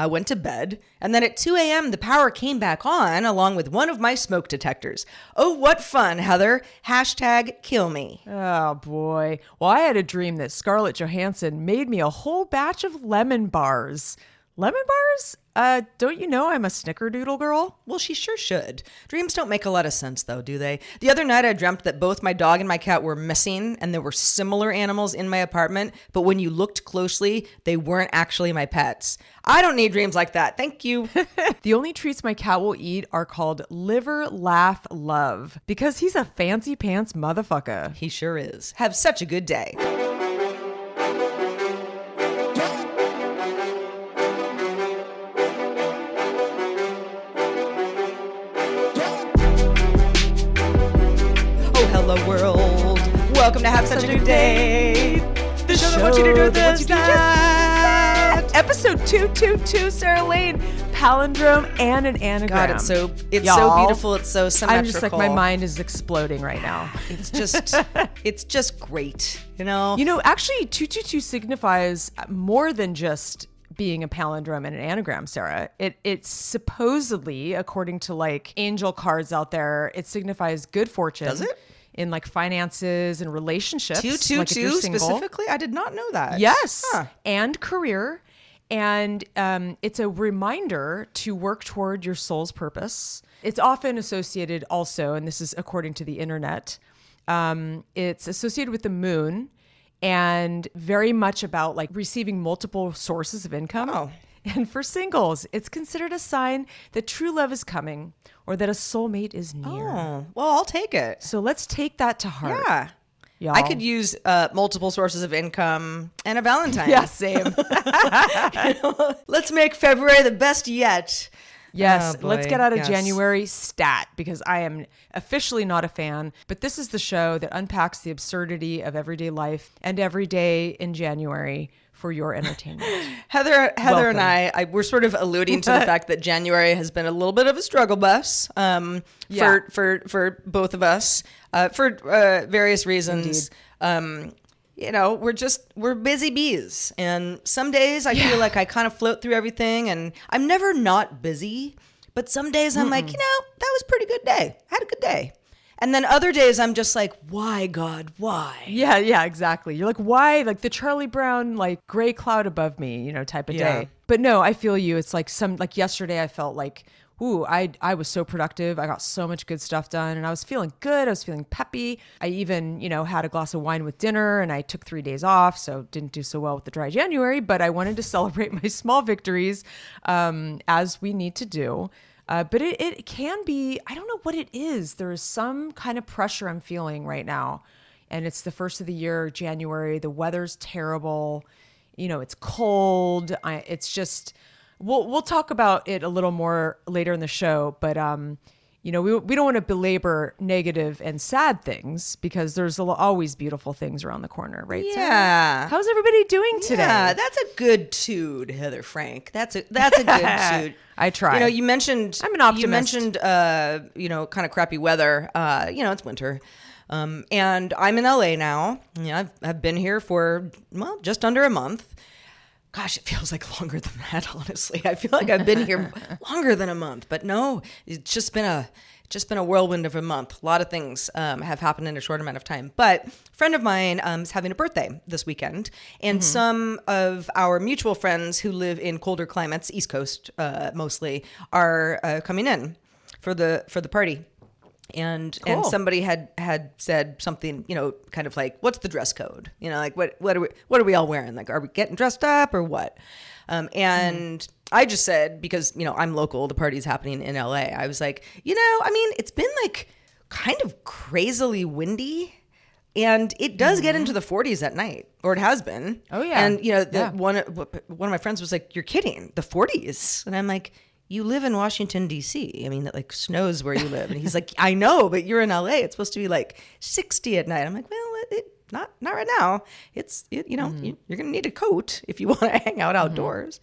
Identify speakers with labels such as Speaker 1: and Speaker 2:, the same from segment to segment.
Speaker 1: I went to bed, and then at 2 a.m., the power came back on along with one of my smoke detectors. Oh, what fun, Heather! Hashtag kill me.
Speaker 2: Oh boy. Well, I had a dream that Scarlett Johansson made me a whole batch of lemon bars. Lemon bars? Uh, don't you know I'm a snickerdoodle girl?
Speaker 1: Well, she sure should. Dreams don't make a lot of sense, though, do they? The other night, I dreamt that both my dog and my cat were missing, and there were similar animals in my apartment, but when you looked closely, they weren't actually my pets. I don't need dreams like that. Thank you.
Speaker 2: The only treats my cat will eat are called liver, laugh, love, because he's a fancy pants motherfucker.
Speaker 1: he sure is. Have such a good day. Welcome to Have Such a Good Day. The show that wants you to do this
Speaker 2: you just
Speaker 1: that.
Speaker 2: Episode 222, Sarah Lane, palindrome and an anagram.
Speaker 1: God, it's so it's
Speaker 2: Y'all,
Speaker 1: so beautiful. It's so symmetrical.
Speaker 2: I'm just like, my mind is exploding right now.
Speaker 1: It's just it's just great. You know.
Speaker 2: You know, actually, 222 signifies more than just being a palindrome and an anagram, Sarah. It it's supposedly, according to like angel cards out there, it signifies good fortune.
Speaker 1: Does it?
Speaker 2: In like finances and relationships.
Speaker 1: two two
Speaker 2: like
Speaker 1: two
Speaker 2: single.
Speaker 1: specifically. I did not know that.
Speaker 2: Yes.
Speaker 1: Huh.
Speaker 2: And career And um, it's a reminder to work toward your soul's purpose. It's often associated also, and this is according to the internet, um, it's associated with the moon and very much about like receiving multiple sources of income.
Speaker 1: Oh.
Speaker 2: And for singles, it's considered a sign that true love is coming or that a soulmate is near.
Speaker 1: Oh, well, I'll take it.
Speaker 2: So let's take that to heart.
Speaker 1: Yeah.
Speaker 2: Y'all.
Speaker 1: I could use uh, multiple sources of income and a Valentine.
Speaker 2: Yeah, same.
Speaker 1: Let's make February the best yet.
Speaker 2: Yes,
Speaker 1: Oh,
Speaker 2: let's get out of
Speaker 1: Yes.
Speaker 2: January stat because I am officially not a fan. But this is the show that unpacks the absurdity of everyday life and every day in January for your entertainment.
Speaker 1: Heather, Heather, and I, I, we're sort of alluding to the fact that January has been a little bit of a struggle bus um,
Speaker 2: Yeah.
Speaker 1: for for for both of us uh, for uh, various reasons. Um, you know, we're just we're busy bees, and some days I feel like I kind of float through everything, and I'm never not busy. But some days I'm like, you know, that was a pretty good day. I had a good day. And then other days I'm just like, why, God, why?
Speaker 2: yeah, yeah, exactly. You're like, why? Like the Charlie Brown, like gray cloud above me, you know, type of
Speaker 1: Yeah.
Speaker 2: day. But no, I feel you. It's like some, like yesterday, I felt like, ooh, I, I was so productive. I got so much good stuff done and I was feeling good. I was feeling peppy. I even, you know, had a glass of wine with dinner and I took three days off. So didn't do so well with the dry January, but I wanted to celebrate my small victories um, as we need to do. Uh, but it, it can be, I don't know what it is. There is some kind of pressure I'm feeling right now. And it's the first of the year, January. The weather's terrible. You know, it's cold. I, it's just, we'll, we'll talk about it a little more later in the show. But, um, you know, we, we don't want to belabor negative and sad things because there's a, always beautiful things around the corner, right?
Speaker 1: Yeah.
Speaker 2: How's everybody doing today?
Speaker 1: Yeah, that's a good tude, Heather Frank. That's a that's a good tude.
Speaker 2: I try.
Speaker 1: You know, you mentioned
Speaker 2: I'm an optimist.
Speaker 1: You mentioned uh, you know, kind of crappy weather. Uh, you know, it's winter. Um, and I'm in LA now. Yeah, I've, I've been here for well, just under a month. Gosh, it feels like longer than that, honestly. I feel like I've been here longer than a month, but no, it's just been a just been a whirlwind of a month. A lot of things um, have happened in a short amount of time. But a friend of mine um, is having a birthday this weekend, and some of our mutual friends who live in colder climates, East Coast uh, mostly, are uh, coming in for the for the party and and somebody had had said something you know kind of like what's the dress code you know like what what are we what are we all wearing like are we getting dressed up or what um, and I just said because you know I'm local the party's happening in LA I was like you know I mean it's been like kind of crazily windy and it does get into the 40s at night or it has been
Speaker 2: Mm-hmm. Oh, yeah.
Speaker 1: and you know the
Speaker 2: Yeah.
Speaker 1: one one of my friends was like you're kidding the 40s and I'm like you live in Washington D.C. I mean, it like snows where you live, and he's like, "I know, but you're in L.A. It's supposed to be like 60 at night." I'm like, "Well, it, it, not not right now. It's it, you know
Speaker 2: Mm-hmm.
Speaker 1: you, you're gonna need a coat if you want to hang out outdoors."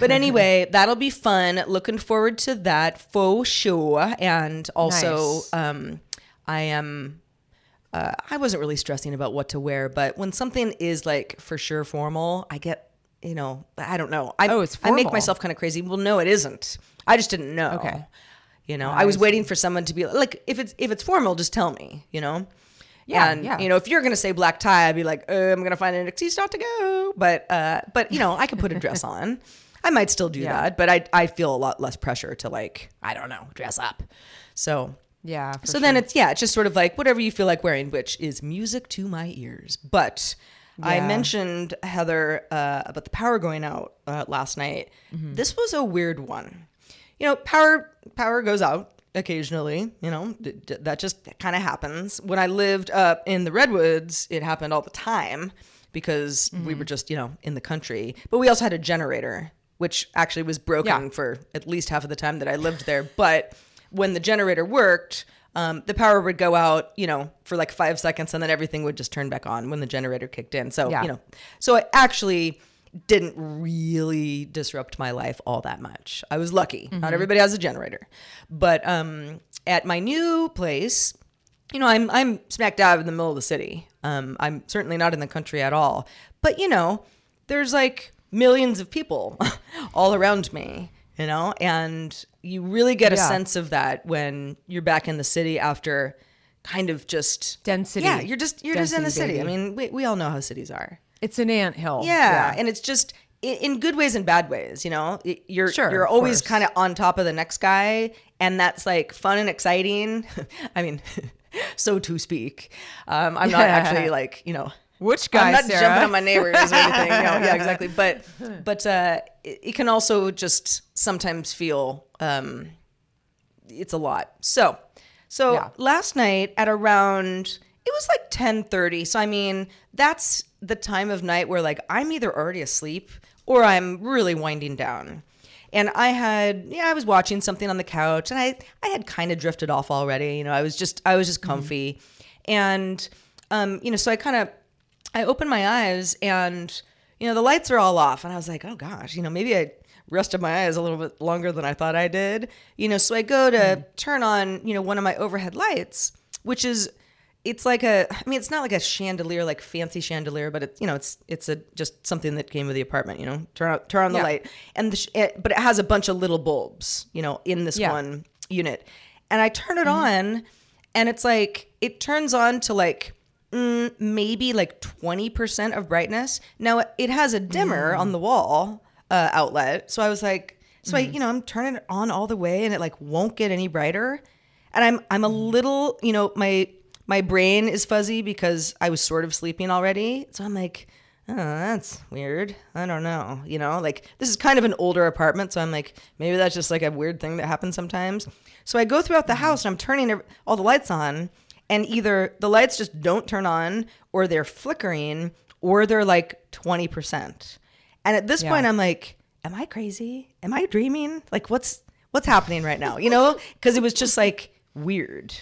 Speaker 1: But anyway, that'll be fun. Looking forward to that for sure. And also,
Speaker 2: Nice.
Speaker 1: um, I am. Uh, I wasn't really stressing about what to wear, but when something is like for sure formal, I get, you know, I don't know. I,
Speaker 2: Oh, it's
Speaker 1: I make myself kind of crazy. Well, no, it isn't. I just didn't know.
Speaker 2: Okay.
Speaker 1: You know, I was waiting for someone to be like, if it's if it's formal, just tell me. You know.
Speaker 2: Yeah,
Speaker 1: and
Speaker 2: yeah.
Speaker 1: you know, if you're gonna say black tie, I'd be like, uh, I'm gonna find an excuse not to go. But uh, but you know, I could put a dress on. I might still do
Speaker 2: Yeah.
Speaker 1: that, but I I feel a lot less pressure to like I don't know dress up. So
Speaker 2: Yeah.
Speaker 1: so then it's yeah, it's just sort of like whatever you feel like wearing, which is music to my ears. But I mentioned Heather uh, about the power going out uh, last night.
Speaker 2: Mm-hmm.
Speaker 1: This was a weird one. You know, power power goes out occasionally. You know, d- d- that just kind of happens. When I lived up in the redwoods, it happened all the time because we
Speaker 2: Mm-hmm.
Speaker 1: were just you know in the country. But we also had a generator, which actually was broken
Speaker 2: Yeah.
Speaker 1: for at least half of the time that I lived there. But when the generator worked, um, the power would go out, you know, for like five seconds, and then everything would just turn back on when the generator kicked in. So
Speaker 2: Yeah.
Speaker 1: you know, so it actually didn't really disrupt my life all that much. I was lucky. Not everybody has a generator, but um, at my new place, you know, I'm I'm smack dab in the middle of the city. Um, I'm certainly not in the country at all. But you know, there's like millions of people all around me, you know, and you really get a sense of that when you're back in the city after kind of just
Speaker 2: Density.
Speaker 1: Yeah, you're just you're just in the
Speaker 2: Density,
Speaker 1: city. I mean, we, we all know how cities are.
Speaker 2: it's an ant hill.
Speaker 1: Yeah, and it's just in good ways and bad ways, you know. You're
Speaker 2: Sure,
Speaker 1: you're always kind of on top of the next guy, and that's like fun and exciting. I mean, so to speak. Um, I'm not actually like you know.
Speaker 2: Which guy,
Speaker 1: I'm not
Speaker 2: Sarah?
Speaker 1: jumping on my neighbors or anything. No, yeah, exactly. But but uh, it, it can also just sometimes feel um, it's a lot. So so
Speaker 2: Yeah.
Speaker 1: last night at around it was like 10:30. So I mean, that's the time of night where like I'm either already asleep or I'm really winding down. And I had yeah, I was watching something on the couch and I I had kind of drifted off already, you know. I was just I was just comfy. And um you know, so I kind of I opened my eyes and you know, the lights are all off and I was like, "Oh gosh, you know, maybe I rested my eyes a little bit longer than I thought I did." You know, so I go to hmm. turn on, you know, one of my overhead lights, which is it's like a I mean, it's not like a chandelier like fancy chandelier, but it's, you know, it's it's a just something that came with the apartment, you know. Turn on turn on the
Speaker 2: Yeah.
Speaker 1: light. And the sh- it, but it has a bunch of little bulbs, you know, in this
Speaker 2: Yeah.
Speaker 1: one unit. And I turn it mm-hmm. on and it's like it turns on to like mm, maybe like 20% of brightness. Now it has a dimmer on the wall uh, outlet. So I was like, so I, you know, I'm turning it on all the way and it like won't get any brighter. And I'm, I'm a little, you know, my, my brain is fuzzy because I was sort of sleeping already. So I'm like, oh, that's weird. I don't know. You know, like this is kind of an older apartment. So I'm like, maybe that's just like a weird thing that happens sometimes. So I go throughout the house and I'm turning all the lights on and either the lights just don't turn on or they're flickering or they're like 20%. And at this
Speaker 2: Yeah.
Speaker 1: point I'm like, am I crazy? Am I dreaming? Like what's what's happening right now? You know? Cuz it was just like weird.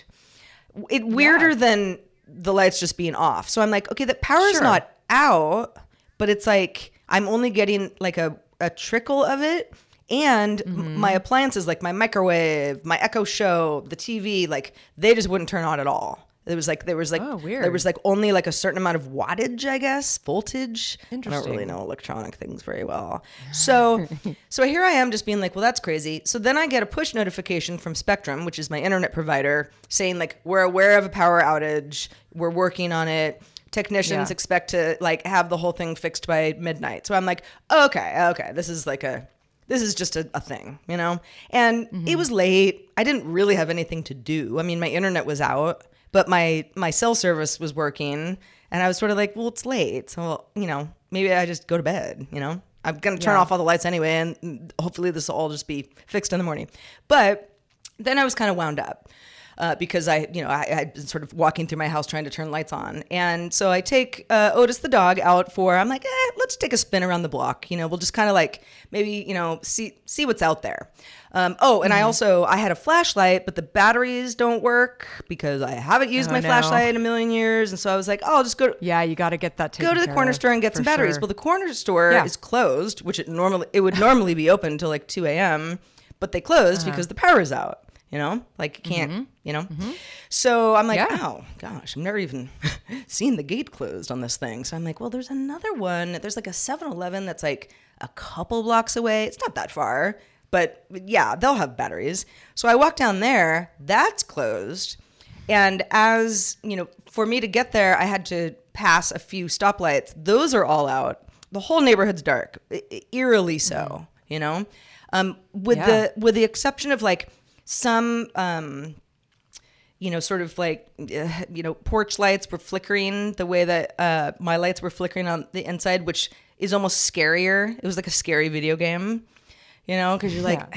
Speaker 1: It weirder than the lights just being off. So I'm like, okay, the power's
Speaker 2: Sure.
Speaker 1: not out, but it's like I'm only getting like a, a trickle of it. And
Speaker 2: Mm-hmm.
Speaker 1: my appliances, like my microwave, my Echo Show, the TV, like they just wouldn't turn on at all. There was like there was like
Speaker 2: Oh,
Speaker 1: there was like only like a certain amount of wattage, I guess, voltage. I don't really know electronic things very well. So so here I am just being like, well, that's crazy. So then I get a push notification from Spectrum, which is my internet provider, saying like we're aware of a power outage, we're working on it. Technicians
Speaker 2: Yeah.
Speaker 1: expect to like have the whole thing fixed by midnight. So I'm like, okay, okay, this is like a this is just a, a thing, you know? And it was late. I didn't really have anything to do. I mean, my internet was out, but my my cell service was working. And I was sort of like, well, it's late. So, you know, maybe I just go to bed, you know? I'm going to turn
Speaker 2: Yeah.
Speaker 1: off all the lights anyway. And hopefully this will all just be fixed in the morning. But then I was kind of wound up. Uh, because I, you know, I, I had been sort of walking through my house trying to turn lights on, and so I take uh, Otis the dog out for. I'm like, eh, let's take a spin around the block. You know, we'll just kind of like maybe you know see see what's out there. Um, oh, and I
Speaker 2: Mm-hmm.
Speaker 1: also I had a flashlight, but the batteries don't work because I haven't used
Speaker 2: Oh,
Speaker 1: my
Speaker 2: no.
Speaker 1: flashlight in a million years, and so I was like, oh, I'll just go. To,
Speaker 2: Yeah, you got to get that
Speaker 1: Go to the corner
Speaker 2: of,
Speaker 1: store and get some batteries.
Speaker 2: sure.
Speaker 1: Well, the corner store
Speaker 2: Yeah.
Speaker 1: is closed, which it normally it would normally be open until like 2 a.m., but they closed
Speaker 2: Uh-huh.
Speaker 1: because the power is out. You know, like you can't. You know, so I'm like,
Speaker 2: Mm-hmm. Yeah.
Speaker 1: oh gosh, I've never even seen the gate closed on this thing. So I'm like, well, there's another one. There's like a 7-Eleven that's like a couple blocks away. It's not that far, but yeah, they'll have batteries. So I walk down there. That's closed. And as you know, for me to get there, I had to pass a few stoplights. Those are all out. The whole neighborhood's dark, eerily so. You know, um, with
Speaker 2: Yeah.
Speaker 1: the with the exception of like some, um, you know, sort of like uh, you know, porch lights were flickering the way that uh, my lights were flickering on the inside, which is almost scarier. It was like a scary video game. You know, because you're like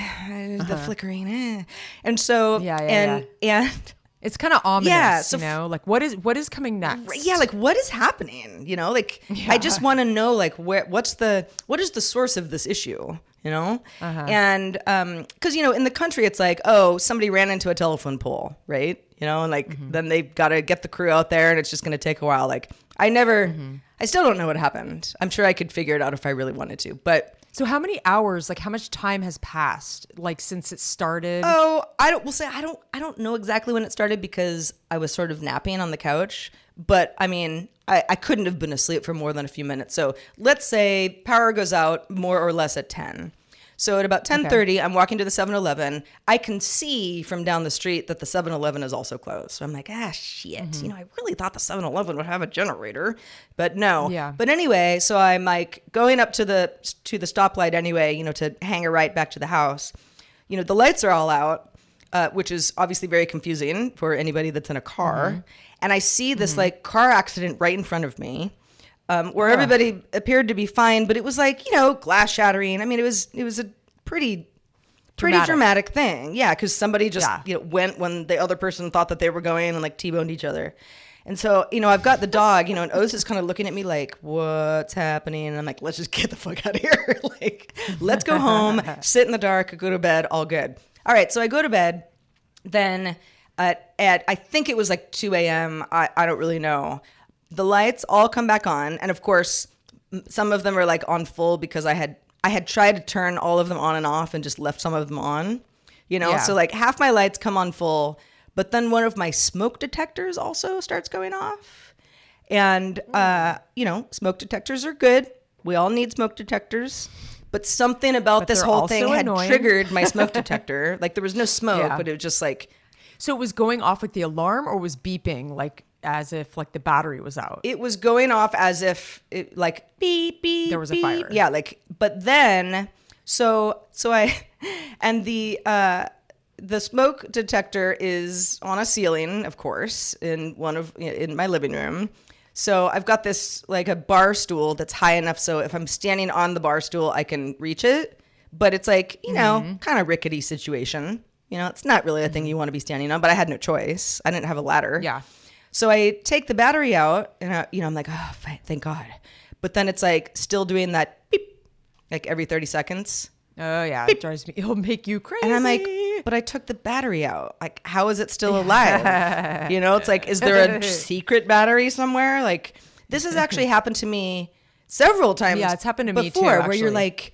Speaker 1: the flickering, eh. and so
Speaker 2: Uh-huh. Yeah, yeah,
Speaker 1: and and
Speaker 2: It's kind of ominous,
Speaker 1: Yeah, so
Speaker 2: you know, like what is what is coming next?
Speaker 1: yeah like what is happening you know like i just want to know like where what's the what is the source of this issue you know
Speaker 2: Uh-huh.
Speaker 1: and um because you know in the country it's like oh somebody ran into a telephone pole right you know and like
Speaker 2: Mm-hmm.
Speaker 1: then they've got to get the crew out there and it's just going to take a while like i never
Speaker 2: Mm-hmm.
Speaker 1: i still don't know what happened i'm sure i could figure it out if i really wanted to but
Speaker 2: So how many hours, like how much time has passed, like since it started?
Speaker 1: Oh, I don't. We'll say I don't. I don't know exactly when it started because I was sort of napping on the couch. But I mean, I, I couldn't have been asleep for more than a few minutes. So let's say power goes out more or less at ten. So at about 10:30, I'm walking to the 7-Eleven. I can see from down the street that the 7-Eleven is also closed. So I'm like, ah, shit.
Speaker 2: Mm-hmm.
Speaker 1: You know, I really thought the 7-Eleven would have a generator, but no.
Speaker 2: Yeah.
Speaker 1: But anyway, so I'm like going up to the to the stoplight anyway, you know, to hang a right back to the house. You know, the lights are all out, uh, which is obviously very confusing for anybody that's in a car.
Speaker 2: Mm-hmm.
Speaker 1: And I see this like car accident right in front of me um, where everybody appeared to be fine, but it was like you know glass shattering. I mean, it was it was a pretty pretty
Speaker 2: Dramatic.
Speaker 1: dramatic, thing, yeah, because somebody just
Speaker 2: Yeah.
Speaker 1: you know went when the other person thought that they were going and like t-boned each other. And so, you know, I've got the dog, you know, and Oz is kind of looking at me like, what's happening? And I'm like, let's just get the fuck out of here. like, let's go home, sit in the dark, go to bed, all good. All right, so I go to bed. Then at, at I think it was like 2 a.m., I, I don't really know. The lights all come back on. And of course, some of them are like on full because I had I had tried to turn all of them on and off and just left some of them on. You know,
Speaker 2: Yeah.
Speaker 1: so like half my lights come on full, but then one of my smoke detectors also starts going off. And uh, you know, smoke detectors are good. We all need smoke detectors. But something about
Speaker 2: But
Speaker 1: this whole thing had
Speaker 2: annoying.
Speaker 1: triggered my smoke detector. like there was no smoke,
Speaker 2: Yeah.
Speaker 1: but it was just like
Speaker 2: So it was going off with the alarm or was beeping like as if like the battery was out.
Speaker 1: it was going off as if it like beep beep
Speaker 2: There was a fire.
Speaker 1: yeah like but then so so i and the uh the smoke detector is on a ceiling of course in one of in my living room so i've got this like a bar stool that's high enough so if i'm standing on the bar stool i can reach it but it's like you know
Speaker 2: Mm-hmm.
Speaker 1: kind of rickety situation you know it's not really a thing you want to be standing on but i had no choice i didn't have a ladder
Speaker 2: Yeah.
Speaker 1: So I take the battery out, and I, you know I'm like, oh, thank God. But then it's like still doing that beep, like every 30 seconds.
Speaker 2: oh yeah, it drives me. It'll make you crazy.
Speaker 1: And I'm like, but I took the battery out. Like, how is it still alive? you know, it's like, is there a secret battery somewhere? Like, this has actually happened to me several times.
Speaker 2: Yeah, it's happened to me too,
Speaker 1: before, Where you're like,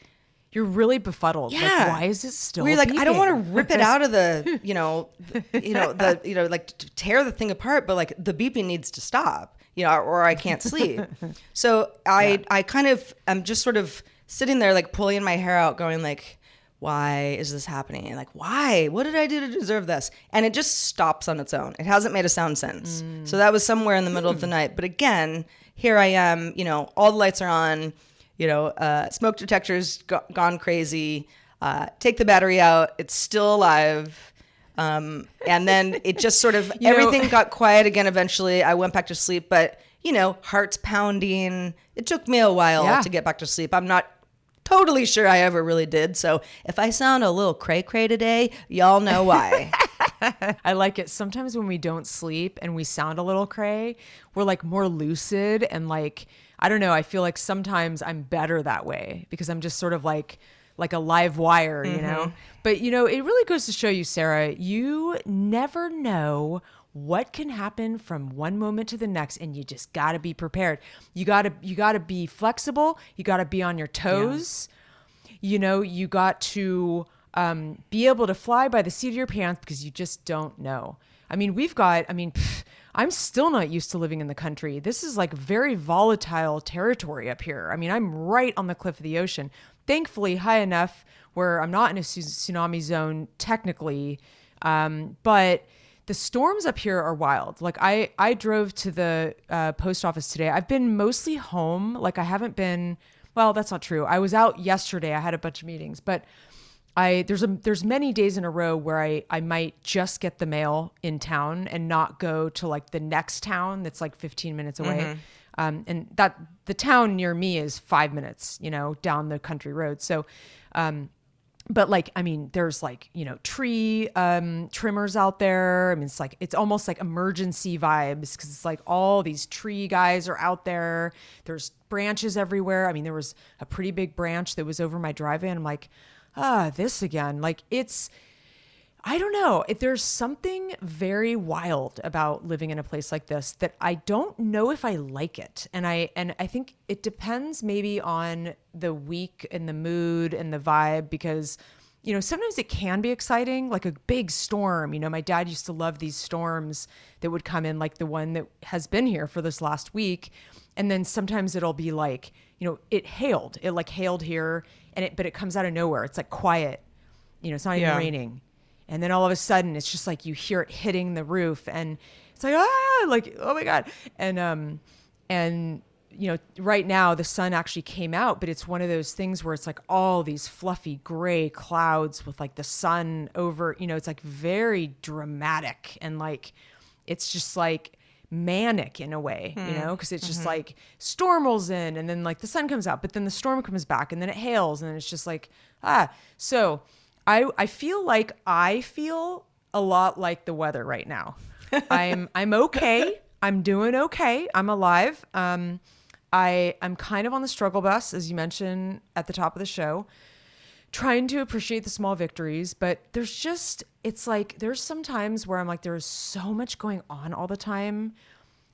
Speaker 2: you're really befuddled.
Speaker 1: yeah,
Speaker 2: Like, why is it still?
Speaker 1: You're like, I don't want to rip it out of the, you know, you know, the, you know, like to tear the thing apart, but like the beeping needs to stop, you know, or I can't sleep. so I, I kind of, I'm just sort of sitting there, like pulling my hair out, going like, why is this happening? Like, why? What did I do to deserve this? And it just stops on its own. It hasn't made a sound since. So mm. that was somewhere in the middle of the hmm. night. But again, here I am, you know, all the lights are on, you know, uh, smoke detectors go- gone crazy. Uh, take the battery out. It's still alive. Um, and then it just sort of
Speaker 2: You know-
Speaker 1: everything got quiet again. Eventually, I went back to sleep, but you know, heart's pounding. It took me a while
Speaker 2: Yeah.
Speaker 1: to get back to sleep. I'm not totally sure I ever really did. So if I sound a little cray cray today, y'all know why.
Speaker 2: I like it. Sometimes when we don't sleep and we sound a little cray, we're like more lucid and like I don't know. I feel like sometimes I'm better that way because I'm just sort of like like a live wire, you know. But you know, it really goes to show you, Sarah, you never know what can happen from one moment to the next and you just got to be prepared. You got to you got to be flexible, you got to be on your toes you know, you got to um, be able to fly by the seat of your pants because you just don't know. I mean, we've got, I mean, pff, I'm still not used to living in the country. This is like very volatile territory up here. I mean, I'm right on the cliff of the ocean. Thankfully, high enough where I'm not in a tsunami zone technically, um, but the storms up here are wild. Like I, I drove to the uh, post office today. I've been mostly home. Like I haven't been. Well, that's not true. I was out yesterday. I had a bunch of meetings, but I there's a there's many days in a row where I I might just get the mail in town and not go to like the next town that's like 15 minutes away. Um, and that the town near me is five minutes, you know, down the country road. So, um, but like i mean there's like you know tree um trimmers out there. I mean it's like it's almost like emergency vibes because it's like all these tree guys are out there. There's branches everywhere. I mean there was a pretty big branch that was over my driveway and i'm like ah this again like it's I don't know. If there's something very wild about living in a place like this that I don't know if I like it. And I and I think it depends maybe on the week and the mood and the vibe because you know, sometimes it can be exciting, like a big storm. You know, my dad used to love these storms that would come in, like the one that has been here for this last week. And then sometimes it'll be like, you know, it hailed. It like hailed here, and it, but it comes out of nowhere. It's like quiet. You know, it's not even
Speaker 1: Yeah.
Speaker 2: raining. And then all of a sudden, it's just like you hear it hitting the roof, and it's like ah, like oh my god, and um, and you know, right now the sun actually came out, but it's one of those things where it's like all these fluffy gray clouds with like the sun over. You know, it's like very dramatic and like it's just like manic in a way, you know, because it's just like storm rolls in and then like the sun comes out, but then the storm comes back and then it hails and then it's just like ah. So I I feel like I feel a lot like the weather right now. I'm I'm okay. I'm doing okay. I'm alive. Um, I I'm kind of on the struggle bus, as you mentioned at the top of the show trying to appreciate the small victories, but there's just it's like there's some times where I'm like there's so much going on all the time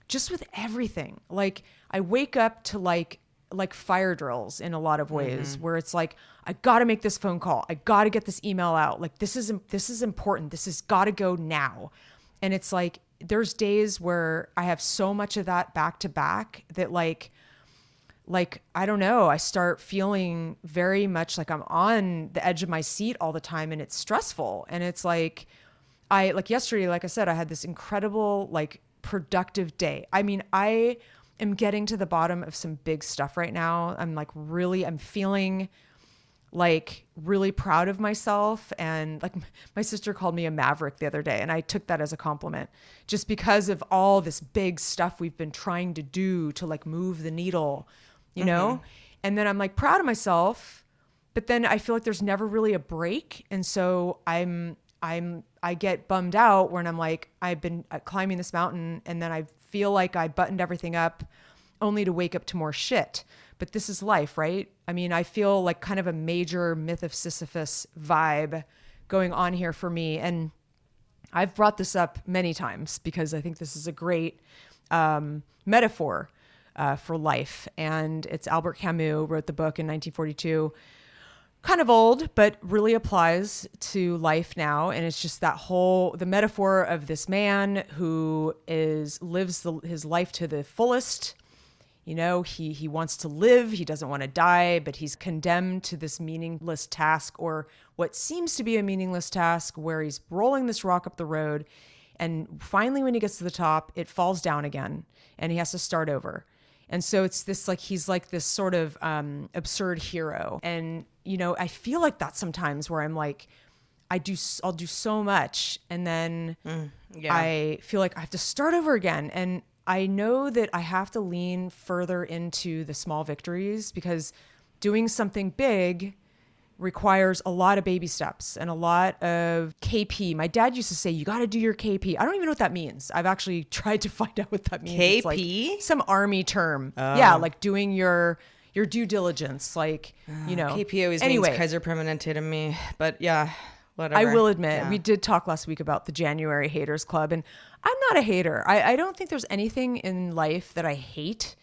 Speaker 2: just with everything. Like I wake up to like like fire drills in a lot of ways mm-hmm. where it's like I got to make this phone call. I got to get this email out. Like this is this is important. This has got to go now. And it's like there's days where I have so much of that back to back that like like I don't know, I start feeling very much like I'm on the edge of my seat all the time and it's stressful and it's like I like yesterday like I said I had this incredible like productive day. I mean, I am getting to the bottom of some big stuff right now. I'm like really I'm feeling like really proud of myself and like my sister called me a maverick the other day and I took that as a compliment just because of all this big stuff we've been trying to do to like move the needle, you know? And then I'm like proud of myself, but then I feel like there's never really a break and so I'm I'm I get bummed out when I'm like I've been uh, climbing this mountain and then I feel like I buttoned everything up only to wake up to more shit. But this is life, right? I mean, I feel like kind of a major myth of Sisyphus vibe going on here for me. And I've brought this up many times because I think this is a great um, metaphor uh, for life. And it's Albert Camus wrote the book in 1942 kind of old but really applies to life now. And it's just that whole the metaphor of this man who is lives the, his life to the fullest. You know he he wants to live he doesn't want to die but he's condemned to this meaningless task or what seems to be a meaningless task where he's rolling this rock up the road. And finally when he gets to the top it falls down again and he has to start over and so it's this like he's like this sort of um, absurd hero. And you know, I feel like that sometimes where I'm like, I do I'll do so much, and then
Speaker 1: yeah.
Speaker 2: I feel like I have to start over again. And I know that I have to lean further into the small victories because doing something big requires a lot of baby steps and a lot of KP. My dad used to say, You got to do your KP. I don't even know what that means. I've actually tried to find out what that means. It's like
Speaker 1: KP?
Speaker 2: some army term. Oh. Yeah, like doing your your due diligence. Like, ah, you know.
Speaker 1: KP always
Speaker 2: anyway,
Speaker 1: means Kaiser Permanente to me, but yeah, whatever.
Speaker 2: I will admit,
Speaker 1: Yeah.
Speaker 2: we did talk last week about the January Haters Club, and I'm not a hater. I, I don't think there's anything in life that I hate.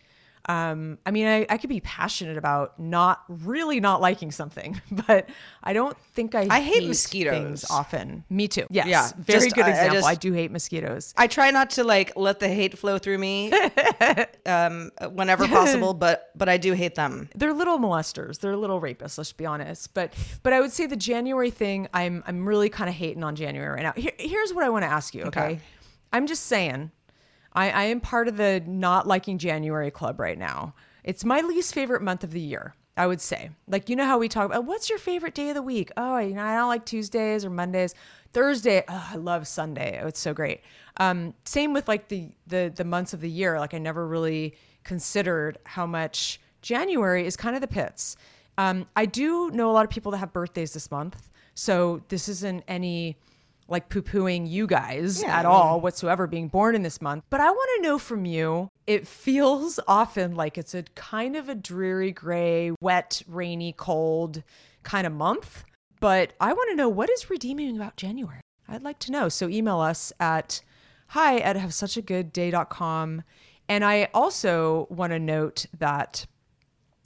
Speaker 2: Um, I mean, I, I could be passionate about not really not liking something, but I don't think I
Speaker 1: I hate
Speaker 2: things
Speaker 1: mosquitoes.
Speaker 2: often. Me too. Yes.
Speaker 1: Yeah,
Speaker 2: Very
Speaker 1: just-
Speaker 2: good
Speaker 1: I- I
Speaker 2: example. I, do hate mosquitoes.
Speaker 1: I try not to like let the hate flow through me um, whenever possible, but but I do hate them.
Speaker 2: they're little molesters. They're little rapists. Let's be honest. But but I would say the January thing. I'm I'm really kind of hating on January right now. Here, here's what I want to ask you. Okay,
Speaker 1: Okay.
Speaker 2: I'm just saying. I, I am part of the not liking January club right now. It's my least favorite month of the year. I would say. Like you know how we talk about what's your favorite day of the week? Oh, you know I don't like Tuesdays or Mondays. Thursday, oh, I love Sunday. Oh, it's so great. Um, same with like the the the months of the year. Like I never really considered how much January is kind of the pits. Um, I do know a lot of people that have birthdays this month, so this isn't any like poo pooing you guys at all whatsoever being born in this month. But I want to know from you, it feels often like it's a kind of a dreary, gray, wet, rainy, cold kind of month. But I want to know what is redeeming about January. I'd like to know. So email us at hi at have such a good day.com. And I also want to note that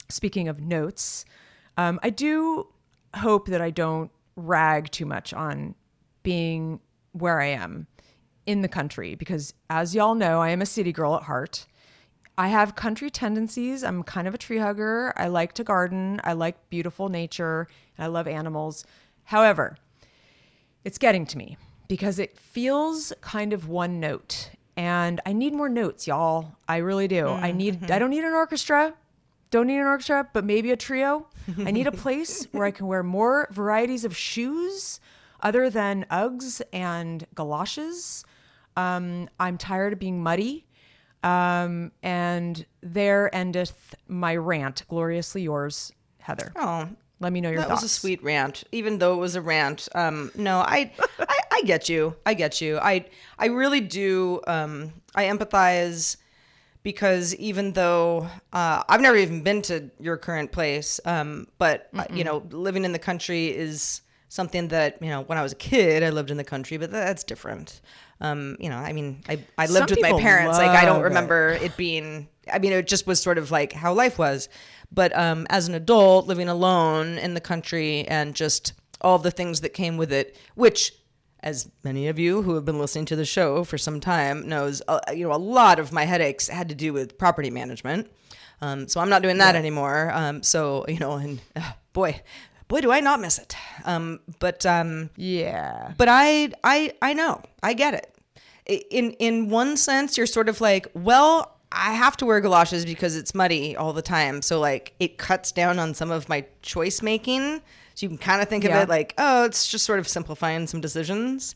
Speaker 2: speaking of notes, um, I do hope that I don't rag too much on being where I am in the country because, as y'all know, I am a city girl at heart. I have country tendencies. I'm kind of a tree hugger. I like to garden. I like beautiful nature and I love animals. However, it's getting to me because it feels kind of one note and I need more notes, y'all. I really do. I mm, need mm-hmm. I don't need an orchestra. Don't need an orchestra, but maybe a trio. I need a place where I can wear more varieties of shoes other than Uggs and galoshes. Um, I'm tired of being muddy. Um, and there endeth my rant. Gloriously yours, Heather.
Speaker 1: Oh,
Speaker 2: Let me know your thoughts.
Speaker 1: that
Speaker 2: thoughts.
Speaker 1: was a sweet rant, even though it was a rant. Um, no, I, I, I get you. I get you. I, I really do. Um, I empathize because even though uh, I've never even been to your current place, um, but uh, you know, living in the country is something that you know. When I was a kid, I lived in the country, but that's different. Um, you know, I mean, I, I
Speaker 2: Some
Speaker 1: lived with my parents. Like, I don't
Speaker 2: love it.
Speaker 1: remember it being. I mean, it just was sort of like how life was. But um, as an adult, living alone in the country and just all the things that came with it, which as many of you who have been listening to the show for some time knows, uh, you know, a lot of my headaches had to do with property management. Um, so I'm not doing that anymore. Um, so you know, and uh, boy, boy, do I not miss it. Um, but um,
Speaker 2: yeah.
Speaker 1: but I, I, I know, I get it. In in one sense, you're sort of like, well, I have to wear galoshes because it's muddy all the time. So like, it cuts down on some of my choice making. So you can kind of think
Speaker 2: Yeah.
Speaker 1: of it like, oh, it's just sort of simplifying some decisions.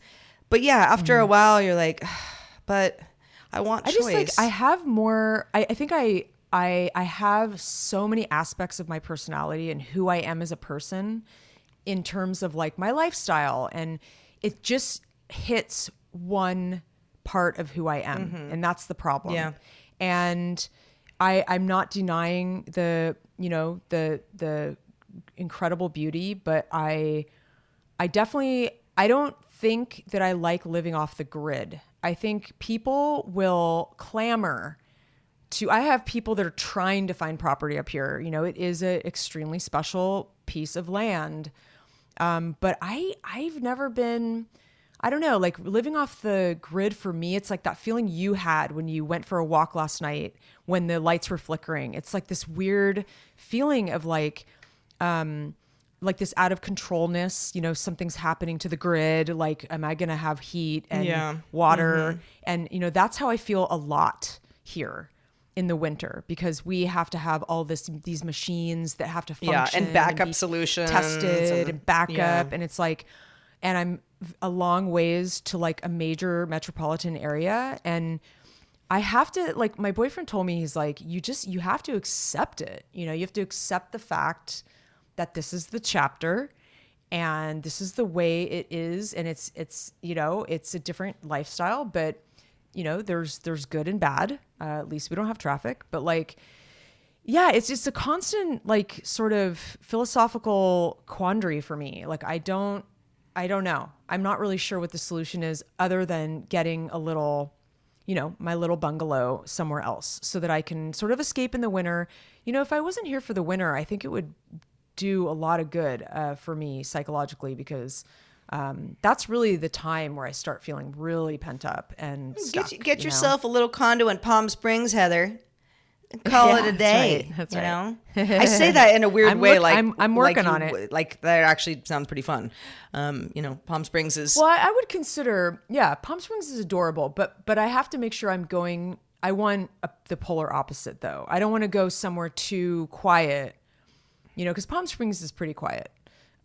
Speaker 1: But yeah, after a while, you're like, but I want
Speaker 2: I
Speaker 1: choice.
Speaker 2: just like I have more I, I think I I I have so many aspects of my personality and who I am as a person in terms of like my lifestyle and it just hits one part of who I am mm-hmm. and that's the problem.
Speaker 1: Yeah.
Speaker 2: And I I'm not denying the you know the the incredible beauty but I I definitely I don't think that I like living off the grid. I think people will clamor to I have people that are trying to find property up here. You know, it is an extremely special piece of land. Um, but I I've never been I don't know, like living off the grid for me, it's like that feeling you had when you went for a walk last night when the lights were flickering. It's like this weird feeling of like um like this out of controlness, you know, something's happening to the grid, like am I going to have heat and
Speaker 1: Yeah.
Speaker 2: water and you know, that's how I feel a lot here in the winter because we have to have all this these machines that have to
Speaker 1: Yeah,
Speaker 2: function
Speaker 1: and backup
Speaker 2: be
Speaker 1: solutions
Speaker 2: tested
Speaker 1: and-
Speaker 2: and, backup
Speaker 1: yeah.
Speaker 2: and it's like and I'm a long ways to like a major metropolitan area and I have to like my boyfriend told me he's like you just you have to accept it. You know, you have to accept the fact that this is the chapter and this is the way it is and it's it's you know, it's a different lifestyle, but you know, there's there's good and bad. Uh, at least we don't have traffic, but like yeah, it's just a constant like sort of philosophical quandary for me. Like I don't I don't know. I'm not really sure what the solution is other than getting a little you know, my little bungalow somewhere else so that I can sort of escape in the winter. You know, if I wasn't here for the winter, I think it would do a lot of good uh, for me psychologically because um, that's really the time where I start feeling really pent up and stuck,
Speaker 1: get, get
Speaker 2: you know?
Speaker 1: yourself a little condo in Palm Springs, Heather. Call
Speaker 2: Yeah,
Speaker 1: it a
Speaker 2: that's
Speaker 1: day.
Speaker 2: right, that's
Speaker 1: you
Speaker 2: right.
Speaker 1: know, I say that in a weird
Speaker 2: I'm
Speaker 1: way.
Speaker 2: look-
Speaker 1: like
Speaker 2: I'm- I'm
Speaker 1: like
Speaker 2: working
Speaker 1: you
Speaker 2: on it.
Speaker 1: Like that actually sounds pretty fun. Um, you know, Palm Springs is.
Speaker 2: Well, I, I would consider, yeah, Palm Springs is adorable, but but I have to make sure I'm going. I want a, the polar opposite though. I don't want to go somewhere too quiet, you know, because Palm Springs is pretty quiet.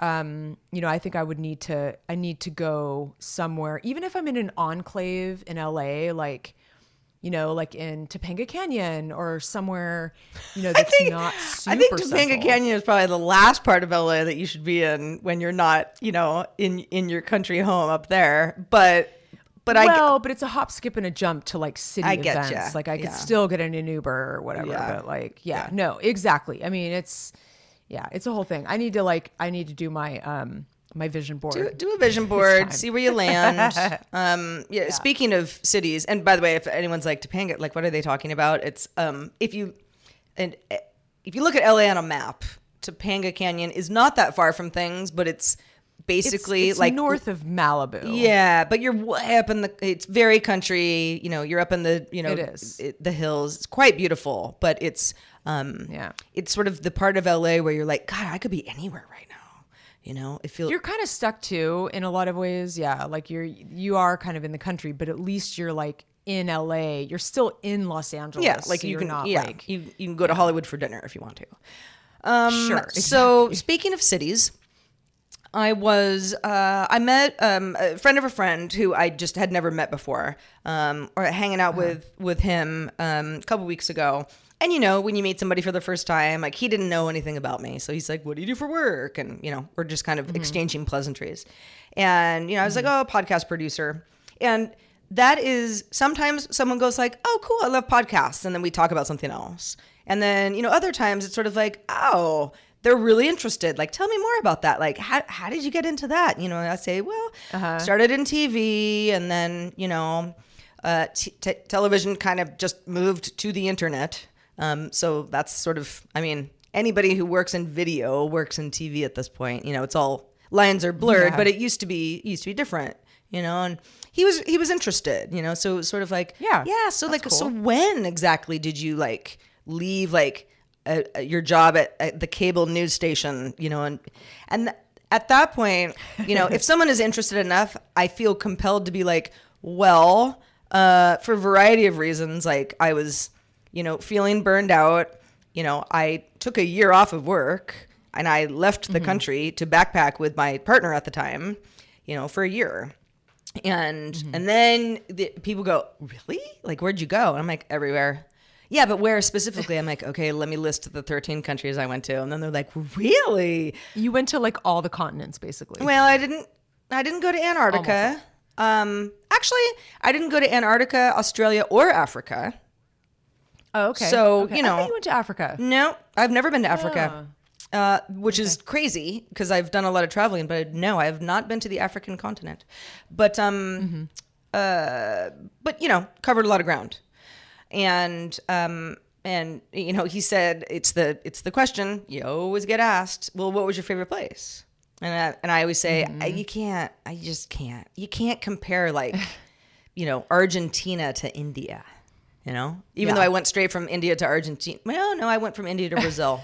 Speaker 2: Um, you know, I think I would need to. I need to go somewhere, even if I'm in an enclave in LA, like. You know, like in Topanga Canyon or somewhere, you know, that's not super
Speaker 1: I think Topanga
Speaker 2: central.
Speaker 1: Canyon is probably the last part of LA that you should be in when you're not, you know, in in your country home up there. But but I
Speaker 2: well, but it's a hop, skip, and a jump to like city
Speaker 1: I
Speaker 2: events. Like I could
Speaker 1: Yeah.
Speaker 2: still get in an Uber or whatever.
Speaker 1: Yeah.
Speaker 2: But like, yeah, no, exactly. I mean, it's yeah, it's a whole thing. I need to like, I need to do my um my vision board.
Speaker 1: do, do a vision board, see where you land. um, yeah, Speaking of cities, and by the way, if anyone's like Topanga, like what are they talking about? It's um, if you and eh, if you look at LA on a map, Topanga Canyon is not that far from things, but it's basically
Speaker 2: it's
Speaker 1: like
Speaker 2: north of Malibu.
Speaker 1: Yeah, but you're way up in the. It's very country. You know, you're up in the. You know,
Speaker 2: It is.
Speaker 1: the hills. It's quite beautiful, but it's. Um
Speaker 2: Yeah.
Speaker 1: It's sort of the part of LA where you're like, God, I could be anywhere right now. You know, it feels.
Speaker 2: You're kind of stuck too in a lot of ways. Yeah, like you're you are kind of in the country, but at least you're like in LA. You're still in Los Angeles.
Speaker 1: yeah, like
Speaker 2: so
Speaker 1: you
Speaker 2: you're
Speaker 1: can.
Speaker 2: not
Speaker 1: yeah,
Speaker 2: like
Speaker 1: you you can go to Hollywood for dinner if you want to. Um,
Speaker 2: Sure,
Speaker 1: So speaking of cities, I was uh, I met um, a friend of a friend who I just had never met before, um, or hanging out with with him um, a couple weeks ago. And you know, when you meet somebody for the first time, like he didn't know anything about me, so he's like, "What do you do for work?" And you know, we're just kind of mm-hmm. exchanging pleasantries. And you know, I was like, mm-hmm. "Oh, podcast producer," and that is sometimes someone goes like, "Oh, cool, I love podcasts," and then we talk about something else. And then you know, other times it's sort of like, "Oh." They're really interested. Like, tell me more about that. Like, how, how did you get into that? You know, I say, well, uh-huh. started in TV, and then you know, uh, t- t- television kind of just moved to the internet. Um, so that's sort of, I mean, anybody who works in video works in TV at this point. You know, it's all lines are blurred,
Speaker 2: Yeah.
Speaker 1: but it used to be used to be different. You know, and he was he was interested. You know, so it was sort of like
Speaker 2: Yeah,
Speaker 1: yeah. So like,
Speaker 2: that's
Speaker 1: so when exactly did you like leave like uh, uh, your job at, at the cable news station? You know, and and th- at that point, you know, if someone is interested enough, I feel compelled to be like, well, uh, for a variety of reasons, like I was, you know, feeling burned out. You know, I took a year off of work and I left the country to backpack with my partner at the time, you know, for a year. And and then the, people go, really? Like, where'd you go? And I'm like, everywhere. Yeah, but where specifically? I'm like, okay, let me list the 13 countries I went to. And then they're like, really?
Speaker 2: you went to like all the continents basically.
Speaker 1: Well, I didn't. I didn't go to Antarctica. Um, actually, I didn't go to Antarctica, Australia, or Africa.
Speaker 2: Oh, okay.
Speaker 1: so,
Speaker 2: Okay.
Speaker 1: you know-
Speaker 2: you went to Africa.
Speaker 1: No, I've never been to Africa, uh, which is crazy because I've done a lot of traveling. But no, I have not been to the African continent. But um, uh, but you know, covered a lot of ground, and um, and you know, he said it's the it's the question you always get asked. Well, what was your favorite place? And I, and I always say I, you can't. I just can't. You can't compare like you know Argentina to India. You know, even though I went straight from India to Argentina. Well, no, I went from India to Brazil.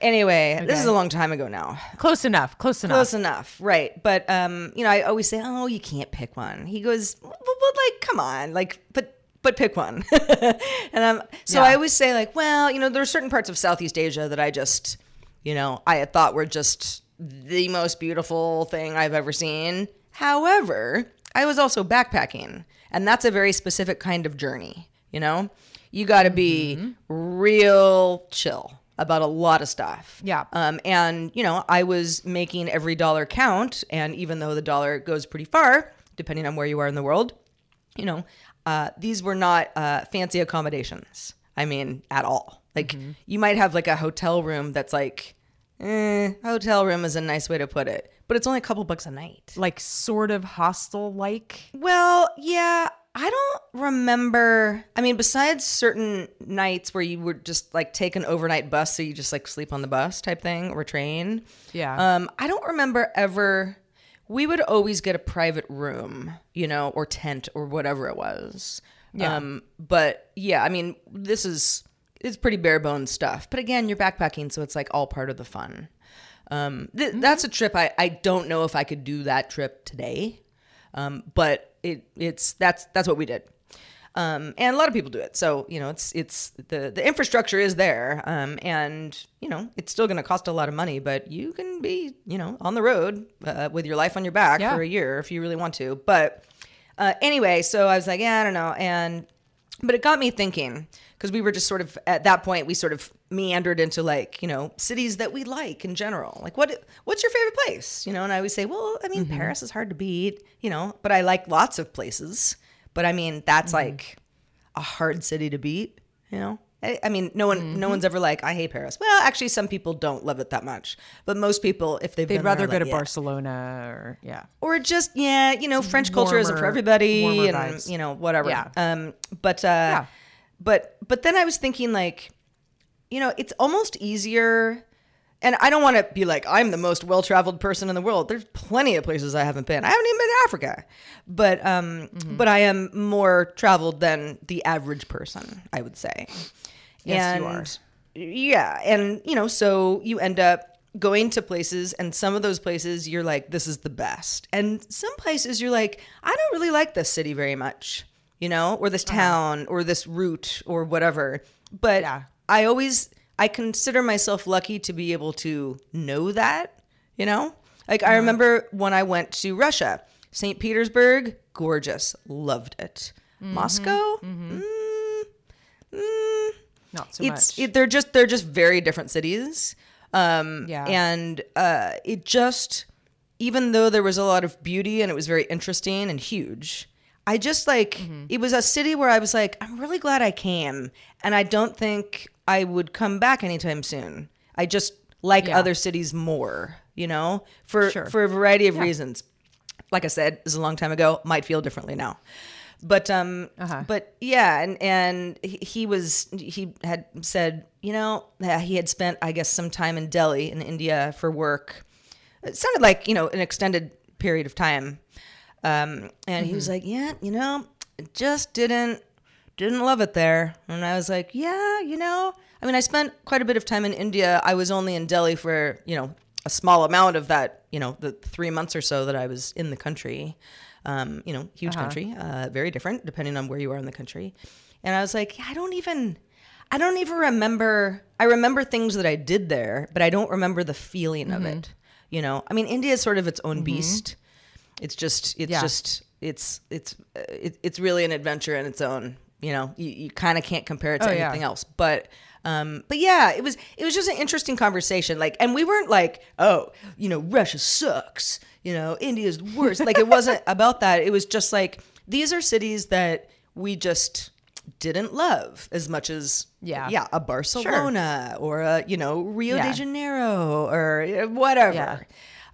Speaker 1: anyway, this is a long time ago now.
Speaker 2: Close enough. Close enough.
Speaker 1: Close enough, right? But um, you know, I always say, "Oh, you can't pick one." He goes, "Well, well like, come on, like, but." But pick one, and um, so
Speaker 2: Yeah.
Speaker 1: I always say like, well, you know, there are certain parts of Southeast Asia that I just, you know, I had thought were just the most beautiful thing I've ever seen. However, I was also backpacking, and that's a very specific kind of journey. You know, you got to be real chill about a lot of stuff.
Speaker 2: Yeah.
Speaker 1: Um, and you know, I was making every dollar count, and even though the dollar goes pretty far, depending on where you are in the world, you know, uh, these were not uh, fancy accommodations. I mean, at all. Like you might have like a hotel room that's like, eh, hotel room is a nice way to put it, but it's only a couple bucks a night.
Speaker 2: Like sort of hostel like.
Speaker 1: Well, yeah, I don't remember. I mean, besides certain nights where you would just like take an overnight bus, so you just like sleep on the bus type thing or train.
Speaker 2: Yeah.
Speaker 1: Um, I don't remember ever. We would always get a private room, you know, or tent or whatever it was.
Speaker 2: Yeah.
Speaker 1: Um, but yeah, I mean, this is it's pretty bare bones stuff. But again, you're backpacking, so it's like all part of the fun. Um, th- that's a trip. I, I don't know if I could do that trip today, um, but it it's that's that's what we did, um, and a lot of people do it. So you know, it's it's the the infrastructure is there, um, and you know, it's still going to cost a lot of money, but you can be you know on the road uh, with your life on your back
Speaker 2: Yeah.
Speaker 1: for a year if you really want to. But uh, anyway, so I was like, yeah, I don't know, and but it got me thinking because we were just sort of at that point we sort of meandered into like you know cities that we like in general. Like what what's your favorite place? You know and i always say well i mean mm-hmm. paris is hard to beat you know but i like lots of places. But i mean that's mm-hmm. like a hard city to beat you know I, I mean no one no one's ever like i hate paris well actually some people don't love it that much but most people if they've
Speaker 2: They'd
Speaker 1: been
Speaker 2: rather
Speaker 1: there,
Speaker 2: go
Speaker 1: like,
Speaker 2: to
Speaker 1: yeah.
Speaker 2: Barcelona or yeah.
Speaker 1: or just yeah you know french culture isn't for everybody and
Speaker 2: vibes.
Speaker 1: you know whatever
Speaker 2: Yeah.
Speaker 1: um but uh but but then i was thinking like you know it's almost easier and I don't want to be like I'm the most well traveled person in the world. There's plenty of places I haven't been. I haven't even been to Africa, but um,
Speaker 2: Mm-hmm.
Speaker 1: but I am more traveled than the average person, I would say.
Speaker 2: Yes,
Speaker 1: and,
Speaker 2: you are.
Speaker 1: Yeah, and you know, so you end up going to places, and some of those places you're like, this is the best, and some places you're like, I don't really like this city very much, you know, or this town, or this route, or whatever. But
Speaker 2: Yeah.
Speaker 1: I always I consider myself lucky to be able to know that, you know? Like I remember when I went to Russia, St. Petersburg, gorgeous, loved it. Moscow, mm, mm,
Speaker 2: Not so
Speaker 1: it's
Speaker 2: much.
Speaker 1: it, they're just they're just very different cities. Um
Speaker 2: Yeah.
Speaker 1: and uh it just even though there was a lot of beauty and it was very interesting and huge, I just like
Speaker 2: Mm-hmm.
Speaker 1: it was a city where I was like, I'm really glad I came, and I don't think I would come back anytime soon. I just like
Speaker 2: Yeah.
Speaker 1: other cities more, you know, for
Speaker 2: Sure.
Speaker 1: for a variety of reasons. Like I said, this is a long time ago. Might feel differently now, but um,
Speaker 2: Uh-huh.
Speaker 1: but yeah, and and he was he had said, you know, he had spent I guess some time in Delhi in India for work. It sounded like you know an extended period of time. Um, and he was
Speaker 2: Mm-hmm.
Speaker 1: like, "Yeah, you know, just didn't didn't love it there." And I was like, "Yeah, you know, I mean, I spent quite a bit of time in India. I was only in Delhi for you know a small amount of that, you know, the three months or so that I was in the country. Um, you know, huge country, uh, very different depending on where you are in the country. And I was like, yeah, I don't even." I don't even remember. I remember things that I did there, but I don't remember the feeling of it. You know, I mean, India is sort of its own beast. It's just, it's
Speaker 2: Yeah.
Speaker 1: just, it's, it's, uh, it, it's really an adventure in its own. You know, you, you kind of can't compare it to
Speaker 2: Oh, yeah.
Speaker 1: anything else. But, um, but yeah, it was, it was just an interesting conversation. Like, and we weren't like, oh, you know, Russia sucks. You know, India's the worst. like, it wasn't about that. It was just like these are cities that we just didn't love as much as
Speaker 2: Yeah.
Speaker 1: yeah a Barcelona or a you know Rio de Janeiro or whatever.
Speaker 2: Yeah.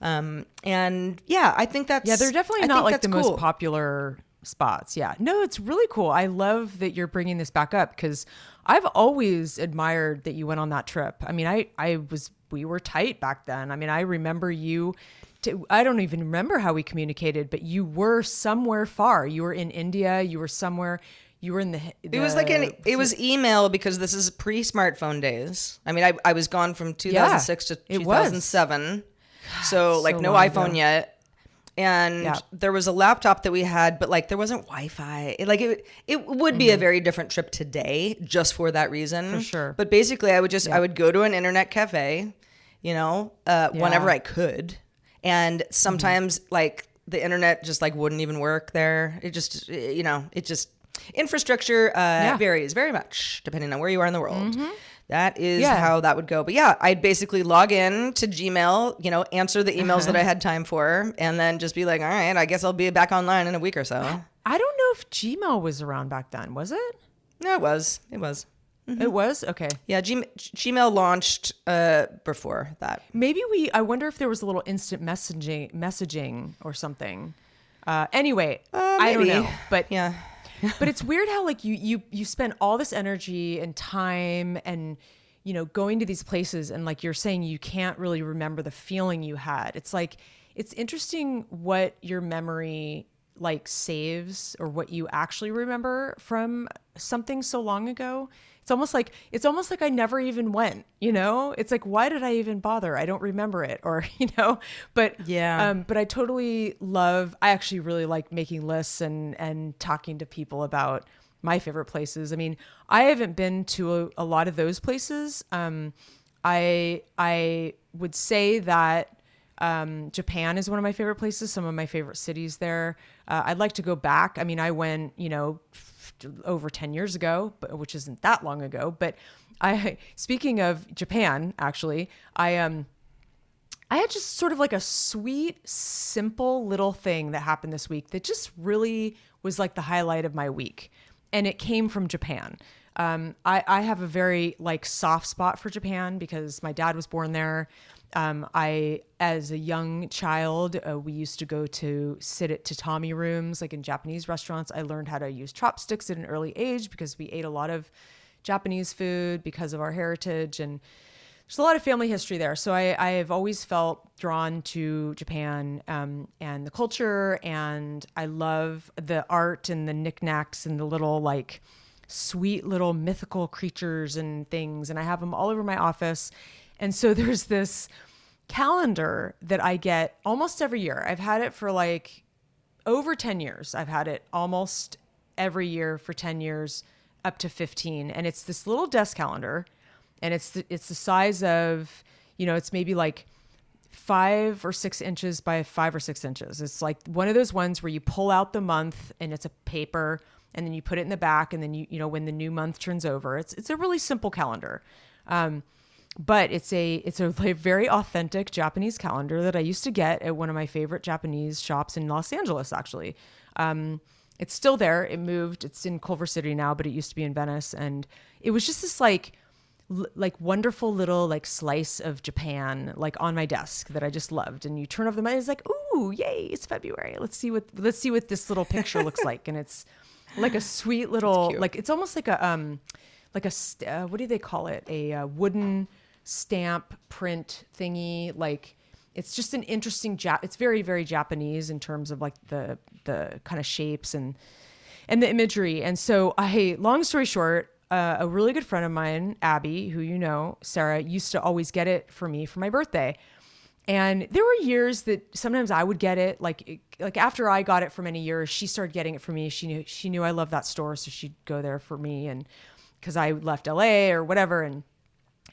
Speaker 1: Um, and yeah, I think that's
Speaker 2: Yeah, they're definitely
Speaker 1: I
Speaker 2: not like the
Speaker 1: cool.
Speaker 2: most popular spots. Yeah. No, it's really cool. I love that you're bringing this back up because I've always admired that you went on that trip. I mean, I I was we were tight back then. I mean, I remember you to, I don't even remember how we communicated, but you were somewhere far. You were in India, you were somewhere you were in the,
Speaker 1: It was like an it was email because this is pre smartphone days. I mean, I, I was gone from 2006 to
Speaker 2: it was.
Speaker 1: 2007, so like
Speaker 2: so
Speaker 1: no iPhone
Speaker 2: ago.
Speaker 1: yet. And
Speaker 2: Yeah.
Speaker 1: there was a laptop that we had, but like there wasn't Wi-Fi. It, like it, it would be a very different trip today, just for that reason.
Speaker 2: Mm-hmm. For sure.
Speaker 1: But basically, I would just I would go to an internet cafe, you know, uh, whenever I could, and mm-hmm. sometimes like the internet just like wouldn't even work there. It just you know it just infrastructure uh, varies very much depending on where you are in the world. Mm-hmm. That is
Speaker 2: Yeah.
Speaker 1: how that would go. But yeah, I'd basically log in to Gmail, you know, answer the emails that uh-huh. I had time for, and then just be like, all right, I guess I'll be back online in a week or so.
Speaker 2: I don't know if Gmail was around back then, was it?
Speaker 1: No, it was. It was.
Speaker 2: It was? Okay.
Speaker 1: Yeah, Gmail, Gmail launched uh, before that.
Speaker 2: Maybe we. I wonder if there was a little instant messaging, messaging or something. Uh, anyway, I don't know, but
Speaker 1: Yeah.
Speaker 2: but it's weird how like you you you spend all this energy and time and you know going to these places and like you're saying you can't really remember the feeling you had. It's like it's interesting what your memory like saves or what you actually remember from something so long ago. It's almost like it's almost like I never even went, you know? It's like why did I even bother? I don't remember it or, you know, but
Speaker 1: Yeah.
Speaker 2: um but I totally love I actually really like making lists and and talking to people about my favorite places. I mean, I haven't been to a, a lot of those places. Um I I would say that um, Japan is one of my favorite places. Some of my favorite cities there. Uh, I'd like to go back. I mean, I went, you know, over ten years ago, but which isn't that long ago. But I, speaking of Japan, actually, I um, I had just sort of like a sweet, simple little thing that happened this week that just really was like the highlight of my week. And it came from Japan. Um, I, I have a very like soft spot for Japan because my dad was born there. Um, I, as a young child, uh, we used to go to sit at tatami rooms, like in Japanese restaurants. I learned how to use chopsticks at an early age because we ate a lot of Japanese food because of our heritage and there's a lot of family history there. So I, I have always felt drawn to Japan um, and the culture, and I love the art and the knickknacks and the little like sweet little mythical creatures and things. And I have them all over my office. And so there's this calendar that I get almost every year. I've had it for like over 10 years. I've had it almost every year for 10 years up to 15 and it's this little desk calendar and it's the, it's the size of you know it's maybe like five or six inches by five or six inches it's like one of those ones where you pull out the month and it's a paper and then you put it in the back and then you you know when the new month turns over it's it's a really simple calendar um, but it's a it's a very authentic Japanese calendar that I used to get at one of my favorite Japanese shops in Los Angeles actually um, it's still there. It moved. It's in Culver City now, but it used to be in Venice. And it was just this like, l- like wonderful little like slice of Japan like on my desk that I just loved. And you turn over the money, it's like, ooh, yay, it's February. Let's see what let's see what this little picture looks like. And it's like a sweet little like it's almost like a um like a st- uh, what do they call it? A uh, wooden stamp print thingy like it's just an interesting Jap- it's very very japanese in terms of like the the kind of shapes and and the imagery. And so i long story short uh, a really good friend of mine abby who you know sarah used to always get it for me for my birthday. And there were years that sometimes i would get it like like after i got it for many years she started getting it for me. She knew she knew i loved that store so she'd go there for me and because i left la or whatever and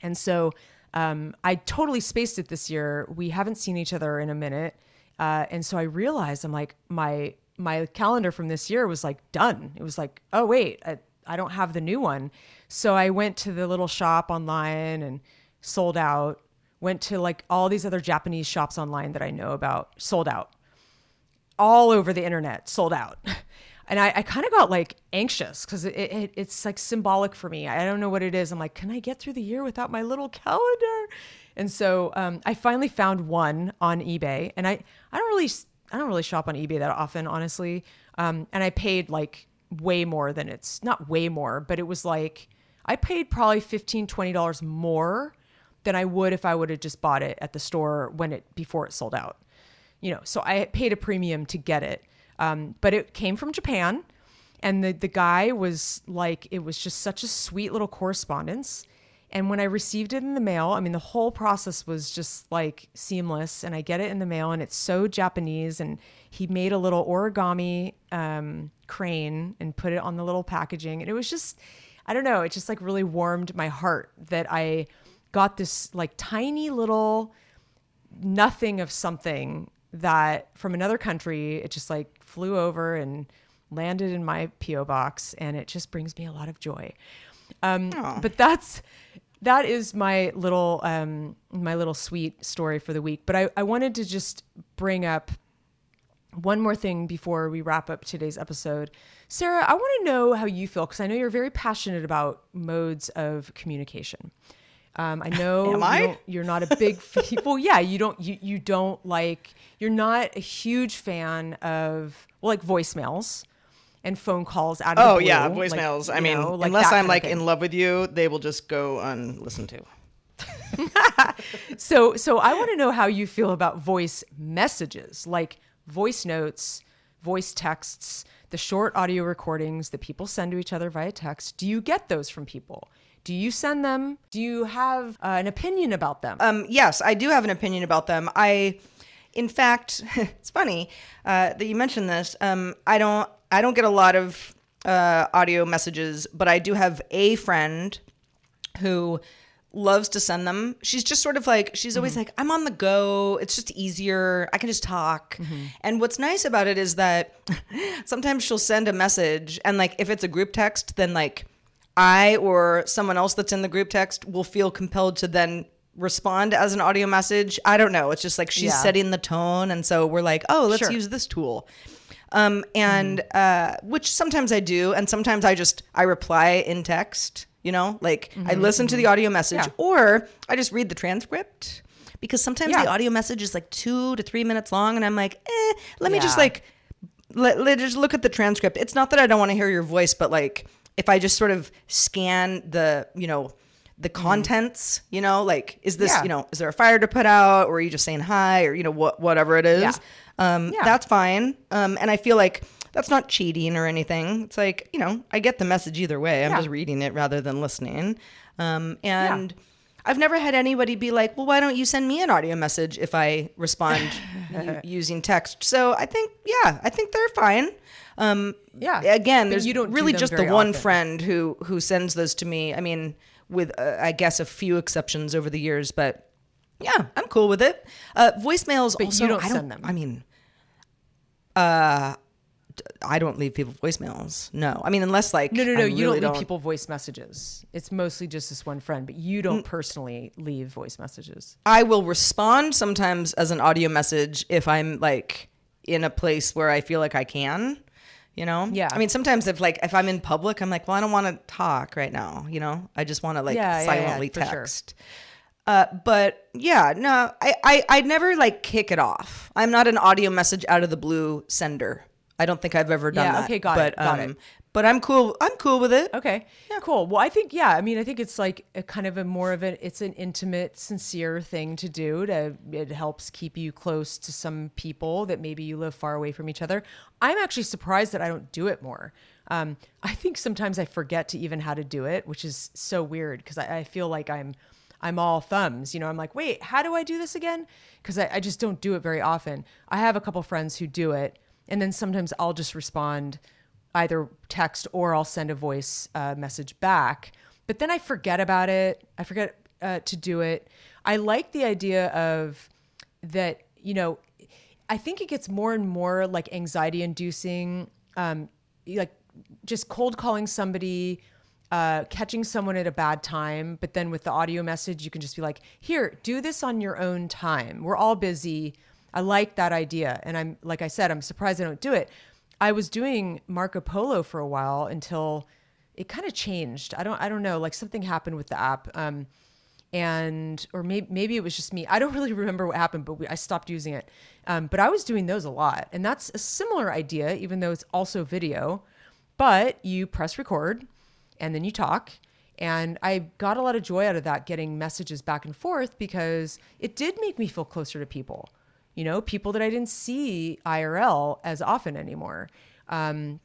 Speaker 2: and so um, I totally spaced it this year. We haven't seen each other in a minute, uh, and so I realized I'm like my my calendar from this year was like done. It was like, oh wait, I, I don't have the new one. So I went to the little shop online and sold out. Went to like all these other Japanese shops online that I know about, sold out. All over the internet, sold out. and I, I kind of got like anxious because it, it, it's like symbolic for me. I don't know what it is. I'm like, can I get through the year without my little calendar? And so um, I finally found one on eBay, and I I don't really I don't really shop on eBay that often, honestly. Um, and I paid like way more than it's not way more, but it was like I paid probably 15 dollars more than I would if I would have just bought it at the store when it before it sold out. You know, so I paid a premium to get it. Um, but it came from Japan. And the, the guy was like, it was just such a sweet little correspondence. And when I received it in the mail, I mean, the whole process was just like seamless. And I get it in the mail, and it's so Japanese. And he made a little origami um, crane and put it on the little packaging. And it was just, I don't know, it just like really warmed my heart that I got this like tiny little nothing of something that from another country, it just like flew over and landed in my PO box, and it just brings me a lot of joy. Um, but that's that is my little um, my little sweet story for the week. But I, I wanted to just bring up one more thing before we wrap up today's episode. Sarah, I want to know how you feel because I know you're very passionate about modes of communication. Um, I know
Speaker 3: Am I?
Speaker 2: You you're not a big well, yeah, you don't you you don't like you're not a huge fan of well, like voicemails and phone calls out of
Speaker 1: Oh
Speaker 2: the blue.
Speaker 1: yeah,
Speaker 2: like,
Speaker 1: voicemails. I mean,
Speaker 2: know, like
Speaker 1: unless I'm like in love with you, they will just go unlistened to.
Speaker 2: So so I want to know how you feel about voice messages, like voice notes, voice texts, the short audio recordings that people send to each other via text. Do you get those from people? Do you send them? Do you have uh, an opinion about them?
Speaker 1: Um, yes, I do have an opinion about them. I, in fact, it's funny uh, that you mentioned this. Um, I don't, I don't get a lot of uh, audio messages, but I do have a friend who loves to send them. She's just sort of like she's always like I'm on the go. It's just easier. I can just talk. And what's nice about it is that sometimes she'll send a message and like if it's a group text then like I or someone else that's in the group text will feel compelled to then respond as an audio message. I don't know. It's just like she's
Speaker 2: Yeah.
Speaker 1: setting the tone and so we're like, "Oh, let's
Speaker 2: Sure.
Speaker 1: use this tool." Um, and
Speaker 2: Mm-hmm.
Speaker 1: uh, which sometimes I do, and sometimes I just I reply in text. You know, like
Speaker 2: Mm-hmm,
Speaker 1: I listen to the audio message, or I just read the transcript because sometimes
Speaker 2: Yeah.
Speaker 1: the audio message is like two to three minutes long, and I'm like, eh, let me just like let, let just look at the transcript. It's not that I don't want to hear your voice, but like if I just sort of scan the you know the contents, you know, like is this,
Speaker 2: Mm-hmm. Yeah.
Speaker 1: you know, is there a fire to put out or are you just saying hi or you know what whatever it is.
Speaker 2: Yeah.
Speaker 1: Um
Speaker 2: Yeah.
Speaker 1: that's fine. Um and I feel like that's not cheating or anything. It's like, you know, I get the message either way. I'm just reading it rather than listening. Um and I've never had anybody be like, "Well, why don't you send me an audio message if I respond u- using text?" So I think, yeah, I think they're fine. Um,
Speaker 2: Yeah.
Speaker 1: Again,
Speaker 2: But
Speaker 1: there's
Speaker 2: you don't
Speaker 1: really just the one
Speaker 2: often.
Speaker 1: friend who who sends those to me. I mean, with uh, I guess a few exceptions over the years, but yeah, I'm cool with it. Uh, voicemails
Speaker 2: But
Speaker 1: also.
Speaker 2: you don't
Speaker 1: I
Speaker 2: send them.
Speaker 1: I mean, uh, I don't leave people voicemails. No, I mean unless like
Speaker 2: No, no, no.
Speaker 1: I
Speaker 2: you
Speaker 1: really
Speaker 2: don't leave people voice messages. It's mostly just this one friend, but you
Speaker 1: Mm.
Speaker 2: don't personally leave voice messages.
Speaker 1: I will respond sometimes as an audio message if I'm like in a place where I feel like I can. You know?
Speaker 2: Yeah.
Speaker 1: I mean, sometimes if like if I'm in public, I'm like, well, I don't want to talk right now. You know, I just want to like
Speaker 2: Yeah, yeah, yeah,
Speaker 1: silently
Speaker 2: sure.
Speaker 1: text. Uh, but yeah, no, I, I I never like kick it off. I'm not an audio message out of the blue sender. I don't think I've ever done
Speaker 2: Yeah,
Speaker 1: that.
Speaker 2: okay, got
Speaker 1: but,
Speaker 2: it, got
Speaker 1: um,
Speaker 2: it.
Speaker 1: But I'm cool. I'm cool with it.
Speaker 2: Okay. Yeah. Cool. Well, I think yeah. I mean, I think it's like a kind of a more of an it's an intimate, sincere thing to do. To it helps keep you close to some people that maybe you live far away from each other. I'm actually surprised that I don't do it more. Um, I think sometimes I forget to even how to do it, which is so weird because I, I feel like I'm I'm all thumbs. You know, I'm like, wait, how do I do this again? Because I, I just don't do it very often. I have a couple friends who do it, and then sometimes I'll just respond either text or I'll send a voice uh, message back. But then I forget about it. I forget uh, to do it. I like the idea of that, you know, I think it gets more and more like anxiety inducing, um, like just cold calling somebody, uh, catching someone at a bad time. But then with the audio message, you can just be like, here, do this on your own time. We're all busy. I like that idea. And I'm, like I said, I'm surprised I don't do it. I was doing Marco Polo for a while until it kind of changed. I don't, I don't know, like something happened with the app. Um, and or maybe maybe it was just me. I don't really remember what happened, but we, I stopped using it. Um, but I was doing those a lot, and that's a similar idea, even though it's also video. But you press record, and then you talk. And I got a lot of joy out of that, getting messages back and forth because it did make me feel closer to people. You know, people that I didn't see IRL as often anymore. Um,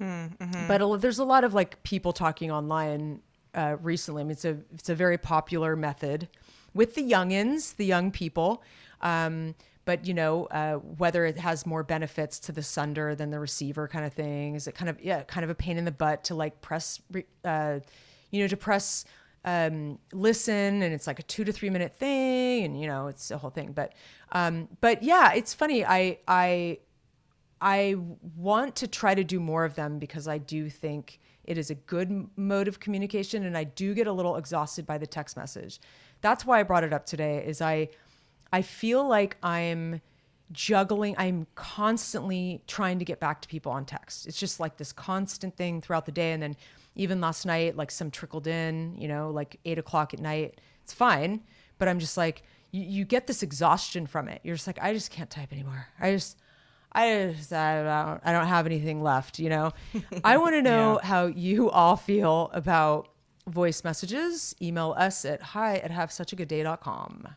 Speaker 2: But a, there's a lot of like people talking online uh, recently. I mean, it's a it's a very popular method with the youngins, the young people. Um, but you know, uh, whether it has more benefits to the sender than the receiver, kind of thing, is it kind of yeah, kind of a pain in the butt to like press, uh, you know, to press um, listen, and it's like a two to three minute thing, and you know, it's a whole thing. But um, but yeah, it's funny. I I I want to try to do more of them because I do think it is a good mode of communication and I do get a little exhausted by the text message. That's why I brought it up today is I I feel like I'm juggling I'm constantly trying to get back to people on text. It's just like this constant thing throughout the day and then even last night like some trickled in, you know, like eight o'clock at night. It's fine, but I'm just like you, you get this exhaustion from it. You're just like I just can't type anymore. I just I just, I don't, I don't have anything left, you know? I want to know how you all feel about voice messages. Email us at hi at have such a good havesuchagoodday.com.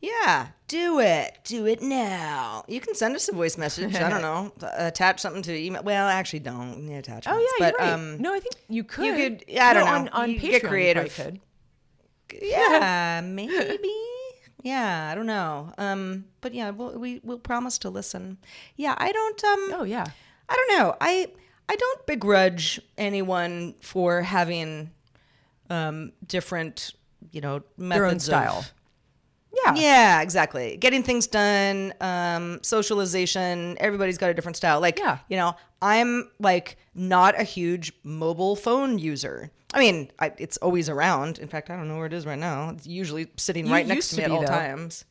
Speaker 1: Yeah, do it. Do it now. You can send us a voice message. I don't know. Attach something to email. Well, actually, don't attachments.
Speaker 2: Oh, yeah,
Speaker 1: but,
Speaker 2: you're right.
Speaker 1: Um,
Speaker 2: no, I think you could.
Speaker 1: you could- I don't
Speaker 2: No,
Speaker 1: know.
Speaker 2: On, on
Speaker 1: You
Speaker 2: Patreon,
Speaker 1: get creative.
Speaker 2: probably could.
Speaker 1: yeah, maybe. Yeah, I don't know. Um, but yeah, we'll, we we'll promise to listen. Yeah, I don't. Um,
Speaker 2: Oh, yeah.
Speaker 1: I don't know. I I don't begrudge anyone for having um different, you know, methods
Speaker 2: Their own
Speaker 1: of-
Speaker 2: style. Yeah.
Speaker 1: yeah, exactly. Getting things done, um, socialization. Everybody's got a different style. Like,
Speaker 2: Yeah.
Speaker 1: you know, I'm like not a huge mobile phone user. I mean, I, it's always around. In fact, I don't know where it is right now. It's usually sitting
Speaker 2: You
Speaker 1: right next to me at all
Speaker 2: though.
Speaker 1: times.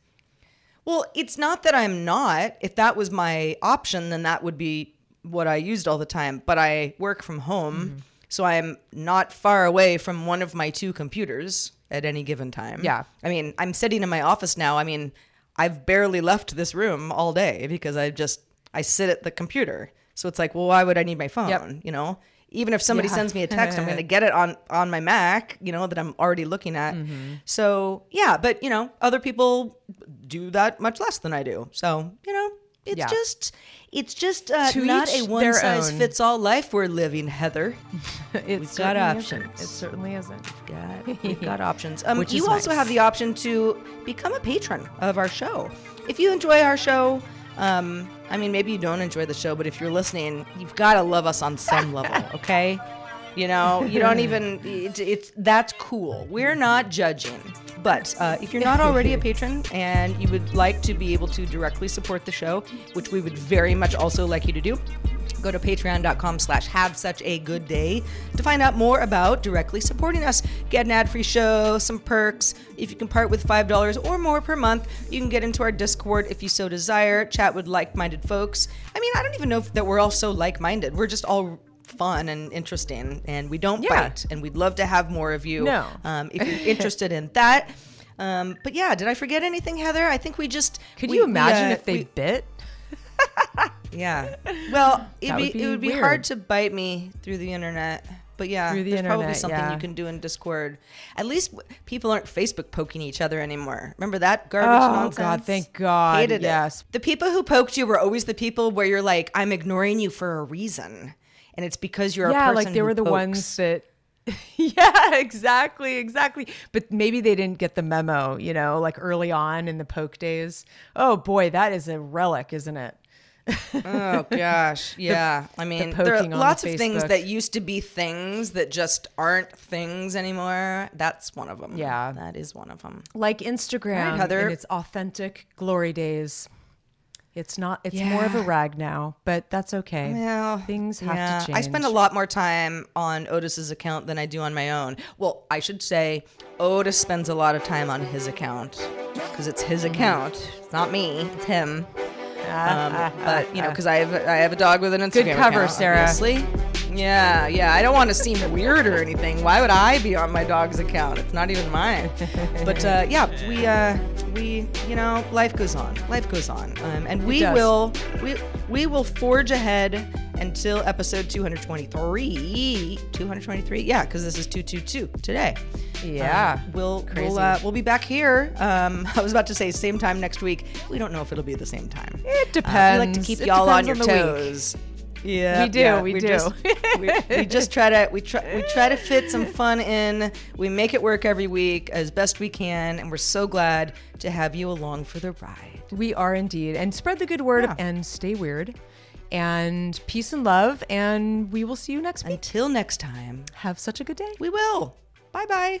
Speaker 1: Well, it's not that I'm not. If that was my option, then that would be what I used all the time. But I work from home,
Speaker 2: Mm-hmm.
Speaker 1: so I'm not far away from one of my two computers at any given time.
Speaker 2: Yeah.
Speaker 1: I mean, I'm sitting in my office now. I mean, I've barely left this room all day because I just I sit at the computer. So it's like, well, why would I need my phone? You know, even if somebody
Speaker 2: Yeah.
Speaker 1: sends me a text, I'm going to get it on on my Mac. You know that I'm already looking at.
Speaker 2: Mm-hmm.
Speaker 1: So yeah, but you know, other people do that much less than I do. So you know, it's
Speaker 2: Yeah.
Speaker 1: just it's just uh, not a one size
Speaker 2: own.
Speaker 1: fits all life we're living, Heather.
Speaker 2: It
Speaker 1: We've got options.
Speaker 2: Isn't. It certainly isn't.
Speaker 1: got, we've got options. Um, you also
Speaker 2: nice.
Speaker 1: have the option to become a patron of our show. If you enjoy our show, um, I mean, maybe you don't enjoy the show, but if you're listening, you've got to love us on some level, okay? You know, you don't even, it, it's that's cool. We're not judging. But uh, if you're not already a patron and you would like to be able to directly support the show, which we would very much also like you to do, go to patreon.com slash have such a good day to find out more about directly supporting us. Get an ad-free show some perks. If you can part with $5 or more per month you can get into our discord if you so desire chat with like-minded folks. I mean i don't even know that we're all so like-minded. We're just all fun and interesting and we don't
Speaker 2: Yeah.
Speaker 1: bite and we'd love to have more of you
Speaker 2: No.
Speaker 1: um, if you're interested in that um, but yeah did i forget anything heather i think we just
Speaker 2: Could
Speaker 1: we-
Speaker 2: you
Speaker 1: we,
Speaker 2: imagine
Speaker 1: uh,
Speaker 2: if they
Speaker 1: we-
Speaker 2: bit?
Speaker 1: yeah. Well, it'd be,
Speaker 2: be
Speaker 1: it would be
Speaker 2: weird.
Speaker 1: hard to bite me through the internet. But yeah,
Speaker 2: the
Speaker 1: there's probably something
Speaker 2: yeah.
Speaker 1: you can do in Discord. At least w- people aren't Facebook poking each other anymore. Remember that garbage
Speaker 2: Oh,
Speaker 1: nonsense?
Speaker 2: God, thank God,
Speaker 1: Hated
Speaker 2: yes.
Speaker 1: it. The people who poked you were always the people where you're like, I'm ignoring you for a reason, and it's because you're a
Speaker 2: yeah, like they were the
Speaker 1: pokes.
Speaker 2: ones that. yeah, exactly, exactly. But maybe they didn't get the memo, you know, like early on in the poke days. Oh boy, that is a relic, isn't it?
Speaker 1: Oh gosh, yeah. I mean, there are
Speaker 2: on the
Speaker 1: lots of things that used to be things that just aren't things anymore. That's one of them.
Speaker 2: Yeah.
Speaker 1: that is one of them.
Speaker 2: Like Instagram
Speaker 1: Heather.
Speaker 2: in its authentic glory days. It's not. It's more of a rag now, but that's okay.
Speaker 1: Well,
Speaker 2: things have
Speaker 1: yeah,
Speaker 2: to change.
Speaker 1: I spend a lot more time on Otis's account than I do on my own. Well, I should say Otis spends a lot of time on his account because it's his
Speaker 2: Mm-hmm.
Speaker 1: account. It's not me. It's him. Um, but you know, because I have I have a dog with an Instagram Good
Speaker 2: cover,
Speaker 1: account,
Speaker 2: Sarah.
Speaker 1: Obviously. Yeah, yeah. I don't want to seem weird or anything. Why would I be on my dog's account? It's not even mine. But uh, yeah, we uh, we you know, life goes on. Life goes on, um, and we will we we will forge ahead until episode 223 223 yeah because this is 222 today
Speaker 2: Yeah.
Speaker 1: Um, we'll
Speaker 2: Crazy.
Speaker 1: we'll uh, we'll be back here um i was about to say same time next week we don't know if it'll be the same time
Speaker 2: It
Speaker 1: Uh, we like to keep
Speaker 2: It
Speaker 1: y'all on your
Speaker 2: on the week.
Speaker 1: Yeah
Speaker 2: We do,
Speaker 1: yeah,
Speaker 2: we do.
Speaker 1: just, we, we just try to we try we try to fit some fun in we make it work every week as best we can and we're so glad to have you along for the ride
Speaker 2: We are indeed. And spread the good word
Speaker 1: Yeah.
Speaker 2: and stay weird. And peace and love. And we will see you next week.
Speaker 1: until next time
Speaker 2: Have such a good day.
Speaker 1: we will bye bye